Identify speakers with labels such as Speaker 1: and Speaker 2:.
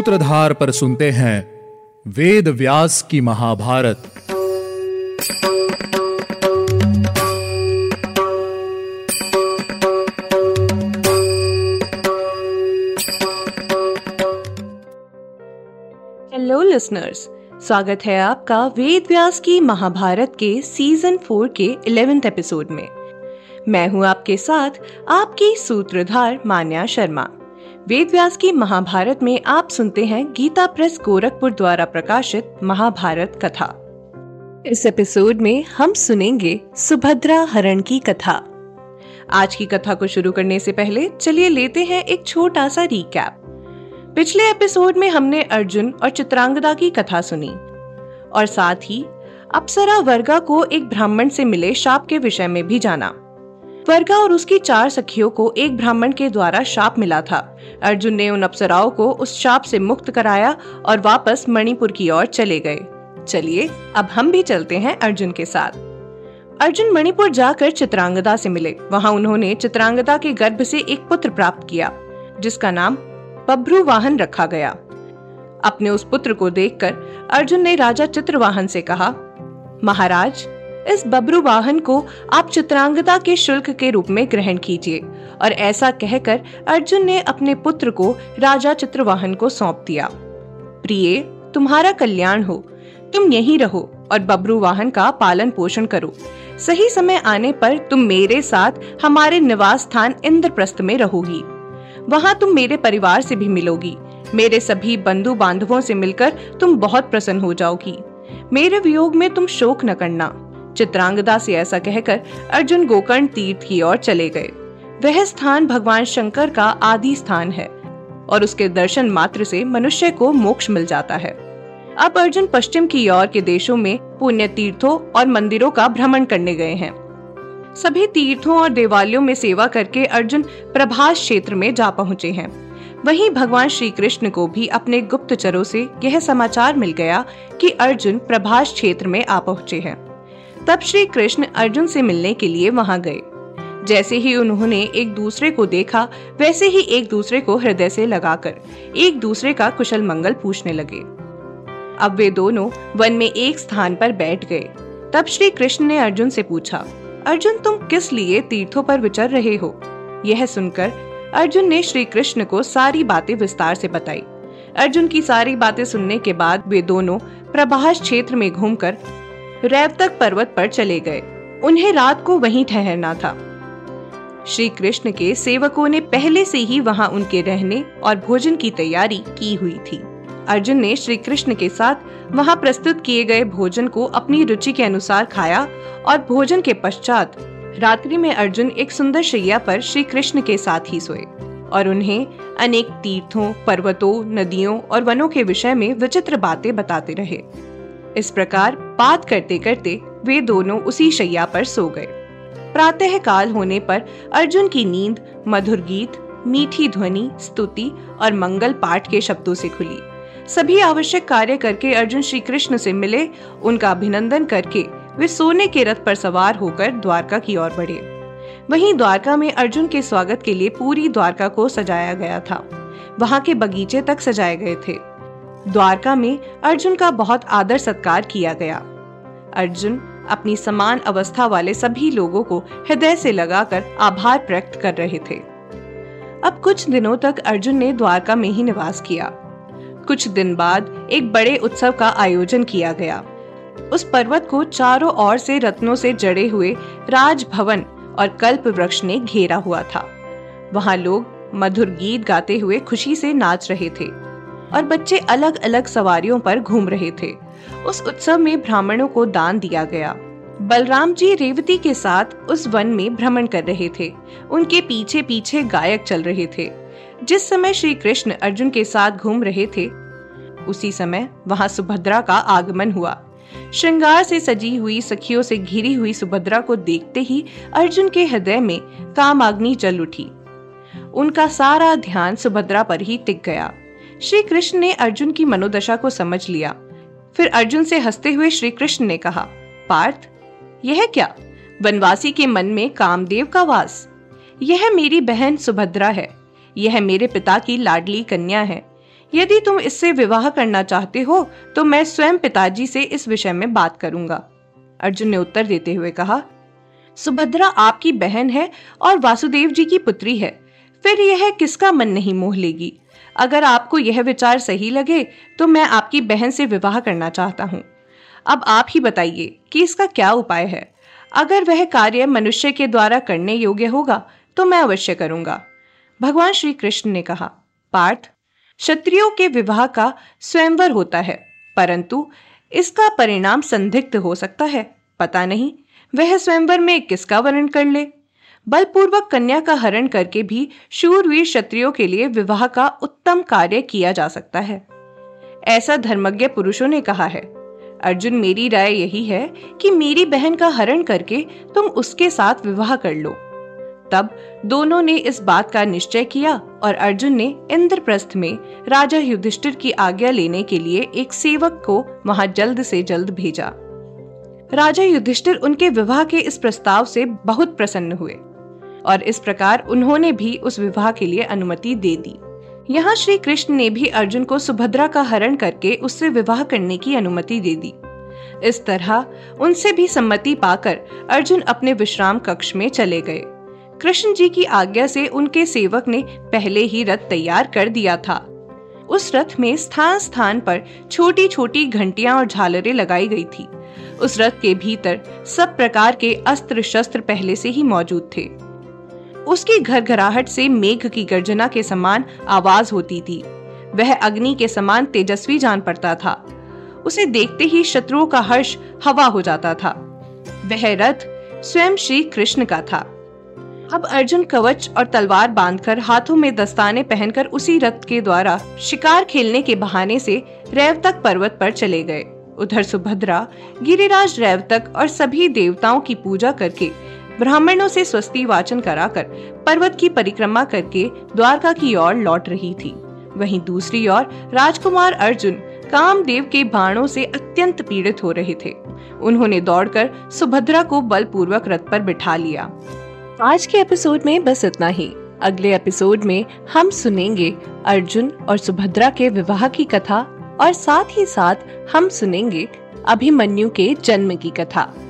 Speaker 1: सूत्रधार पर सुनते हैं वेद व्यास की महाभारत।
Speaker 2: हेलो लिसनर्स स्वागत है आपका वेद व्यास की महाभारत के सीज़न फोर के इलेवेंथ एपिसोड में। मैं हूँ आपके साथ आपकी सूत्रधार मान्या शर्मा। वेद व्यास की महाभारत में आप सुनते हैं गीता प्रेस गोरखपुर द्वारा प्रकाशित महाभारत कथा। इस एपिसोड में हम सुनेंगे सुभद्रा हरण की कथा। आज की कथा को शुरू करने से पहले चलिए लेते हैं एक छोटा सा रिकैप पिछले एपिसोड में हमने अर्जुन और चित्रांगदा की कथा सुनी। और साथ ही अप्सरा वर्गा को एक ब्राह्मण से मिले शाप के विषय में भी जाना। वर्गा और उसकी चार सखियों को एक ब्राह्मण के द्वारा शाप मिला था। अर्जुन ने उन अप्सराओं को उस शाप से मुक्त कराया और वापस मणिपुर की ओर चले गए। चलिए, अब हम भी चलते हैं अर्जुन के साथ। अर्जुन मणिपुर जाकर चित्रांगदा से मिले। वहाँ उन्होंने चित्रांगदा के गर्भ से एक पुत्र प्राप्त किया, जिसका नाम बभ्रु वाहन रखा गया। अपने उस पुत्र को देखकर अर्जुन ने राजा चित्रवाहन से कहा, महाराज इस बबरू वाहन को आप चित्रांगदा के शुल्क के रूप में ग्रहण कीजिए और ऐसा कहकर अर्जुन ने अपने पुत्र को राजा चित्रवाहन को सौंप दिया। प्रिय, तुम्हारा कल्याण हो। तुम यहीं रहो और बब्रू वाहन का पालन पोषण करो। सही समय आने पर तुम मेरे साथ हमारे निवास स्थान इंद्रप्रस्थ में रहोगी। वहाँ तुम मेरे परिवार से भी मिलोगी। मेरे सभी बंधु बांधवों से मिलकर तुम बहुत प्रसन्न हो जाओगी। मेरे वियोग में तुम शोक न करना। चित्रांगदा से ऐसा कहकर अर्जुन गोकर्ण तीर्थ की ओर चले गए। वह स्थान भगवान शंकर का आदि स्थान है और उसके दर्शन मात्र से मनुष्य को मोक्ष मिल जाता है। अब अर्जुन पश्चिम की ओर के देशों में पुण्य तीर्थों और मंदिरों का भ्रमण करने गए हैं। सभी तीर्थों और देवालयों में सेवा करके अर्जुन प्रभास क्षेत्र में जा पहुँचे हैं। वहीं भगवान श्री कृष्ण को भी अपने गुप्तचरों से यह समाचार मिल गया कि अर्जुन प्रभास क्षेत्र में आ पहुँचे हैं। तब श्री कृष्ण अर्जुन से मिलने के लिए वहाँ गए। जैसे ही उन्होंने एक दूसरे को देखा, वैसे ही एक दूसरे को हृदय से लगाकर एक दूसरे का कुशल मंगल पूछने लगे। अब वे दोनों वन में एक स्थान पर बैठ गए। तब श्री कृष्ण ने अर्जुन से पूछा, अर्जुन, तुम किस लिए तीर्थों पर विचर रहे हो? यह सुनकर अर्जुन ने श्री कृष्ण को सारी बातें विस्तार से बताई। अर्जुन की सारी बातें सुनने के बाद वे दोनों प्रभास क्षेत्र में घूमकर रैवतक पर्वत पर चले गए। उन्हें रात को वहीं ठहरना था। श्री कृष्ण के सेवकों ने पहले से ही वहाँ उनके रहने और भोजन की तैयारी की हुई थी। अर्जुन ने श्री कृष्ण के साथ वहाँ प्रस्तुत किए गए भोजन को अपनी रुचि के अनुसार खाया और भोजन के पश्चात रात्रि में अर्जुन एक सुंदर शैया पर श्री कृष्ण के साथ ही सोए और उन्हें अनेक तीर्थों, पर्वतों, नदियों और वनों के विषय में विचित्र बातें बताते रहे। इस प्रकार बात करते करते वे दोनों उसी शैया पर सो गए। प्रातः काल होने पर अर्जुन की नींद, मधुर गीत, मीठी ध्वनि, स्तुति और मंगल पाठ के शब्दों से खुली। सभी आवश्यक कार्य करके अर्जुन श्री कृष्ण से मिले, उनका अभिनंदन करके वे सोने के रथ पर सवार होकर द्वारका की ओर बढ़े। वहीं द्वारका में अर्जुन के स्वागत के लिए पूरी द्वारका को सजाया गया था। वहाँ के बगीचे तक सजाए गए थे। द्वारका में अर्जुन का बहुत आदर सत्कार किया गया। अर्जुन अपनी समान अवस्था वाले सभी लोगों को हृदय से लगाकर आभार प्रकट कर रहे थे। अब कुछ दिनों तक अर्जुन ने द्वारका में ही निवास किया। कुछ दिन बाद एक बड़े उत्सव का आयोजन किया गया। उस पर्वत को चारों ओर से रत्नों से जड़े हुए राजभवन और कल्प वृक्ष ने घेरा हुआ था। वहाँ लोग मधुर गीत गाते हुए खुशी से नाच रहे थे। और बच्चे अलग अलग सवारियों पर घूम रहे थे। उस उत्सव में ब्राह्मणों को दान दिया गया। बलराम जी रेवती के साथ उस वन में भ्रमण कर रहे थे। उनके पीछे पीछे गायक चल रहे थे। जिस समय श्री कृष्ण अर्जुन के साथ घूम रहे थे, उसी समय वहाँ सुभद्रा का आगमन हुआ। श्रृंगार से सजी हुई, सखियों से घिरी हुई सुभद्रा को देखते ही अर्जुन के हृदय में काम आग्नि जल उठी। उनका सारा ध्यान सुभद्रा पर ही टिक गया। श्री कृष्ण ने अर्जुन की मनोदशा को समझ लिया। फिर अर्जुन से हँसते हुए श्री कृष्ण ने कहा, पार्थ, यह क्या? वनवासी के मन में कामदेव का वास। यह मेरी बहन सुभद्रा है। यह मेरे पिता की लाडली कन्या है। यदि तुम इससे विवाह करना चाहते हो तो मैं स्वयं पिताजी से इस विषय में बात करूँगा। अर्जुन ने उत्तर देते हुए कहा, सुभद्रा आपकी बहन है और वासुदेव जी की पुत्री है। फिर यह किसका मन नहीं मोह लेगी? अगर आपको यह विचार सही लगे तो मैं आपकी बहन से विवाह करना चाहता हूँ। अब आप ही बताइए कि इसका क्या उपाय है। अगर वह कार्य मनुष्य के द्वारा करने योग्य होगा तो मैं अवश्य करूँगा। भगवान श्री कृष्ण ने कहा, पार्थ, क्षत्रियो के विवाह का स्वयंवर होता है, परंतु इसका परिणाम संदिग्ध हो सकता है। पता नहीं, वह स्वयंवर में किसका वर्ण कर ले? बलपूर्वक कन्या का हरण करके भी शूरवीर क्षत्रियो के लिए विवाह का उत्तम कार्य किया जा सकता है। ऐसा धर्मज्ञ पुरुषों ने कहा है। अर्जुन, मेरी राय यही है कि मेरी बहन का हरण करके तुम उसके साथ विवाह कर लो। तब दोनों ने इस बात का निश्चय किया और अर्जुन ने इंद्रप्रस्थ में राजा युधिष्ठिर की आज्ञा लेने के लिए एक सेवक को वहाँ जल्द से जल्द भेजा। राजा युधिष्ठिर उनके विवाह के इस प्रस्ताव से बहुत प्रसन्न हुए। और इस प्रकार उन्होंने भी उस विवाह के लिए अनुमति दे दी। यहाँ श्री कृष्ण ने भी अर्जुन को सुभद्रा का हरण करके उससे विवाह करने की अनुमति दे दी। इस तरह उनसे भी सम्मति पाकर अर्जुन अपने विश्राम कक्ष में चले गए। कृष्ण जी की आज्ञा से उनके सेवक ने पहले ही रथ तैयार कर दिया था। उस रथ में स्थान स्थान पर छोटी छोटी घंटियाँ और झालरें लगाई गई थी। उस रथ के भीतर सब प्रकार के अस्त्र शस्त्र पहले से ही मौजूद थे। उसकी घरघराहट से मेघ की गर्जना के समान आवाज़ होती थी। वह अग्नि के समान तेजस्वी जान पड़ता था। उसे देखते ही शत्रुओं का हर्ष हवा हो जाता था। वह रथ स्वयं श्री कृष्ण का था। अब अर्जुन कवच और तलवार बांधकर हाथों में दस्ताने पहनकर उसी रथ के द्वारा शिकार खेलने के बहाने से रेवतक पर्वत पर चले गए। उधर सुभद्रा, गिरिराज रेवतक और सभी देवताओं की पूजा करके ब्राह्मणों से स्वस्ति वाचन कराकर पर्वत की परिक्रमा करके द्वारका की ओर लौट रही थी। वहीं दूसरी ओर राजकुमार अर्जुन कामदेव के बाणों से अत्यंत पीड़ित हो रहे थे। उन्होंने दौड़कर सुभद्रा को बलपूर्वक रथ पर बिठा लिया। आज के एपिसोड में बस इतना ही। अगले एपिसोड में हम सुनेंगे अर्जुन और सुभद्रा के विवाह की कथा और साथ ही साथ हम सुनेंगे अभिमन्यु के जन्म की कथा।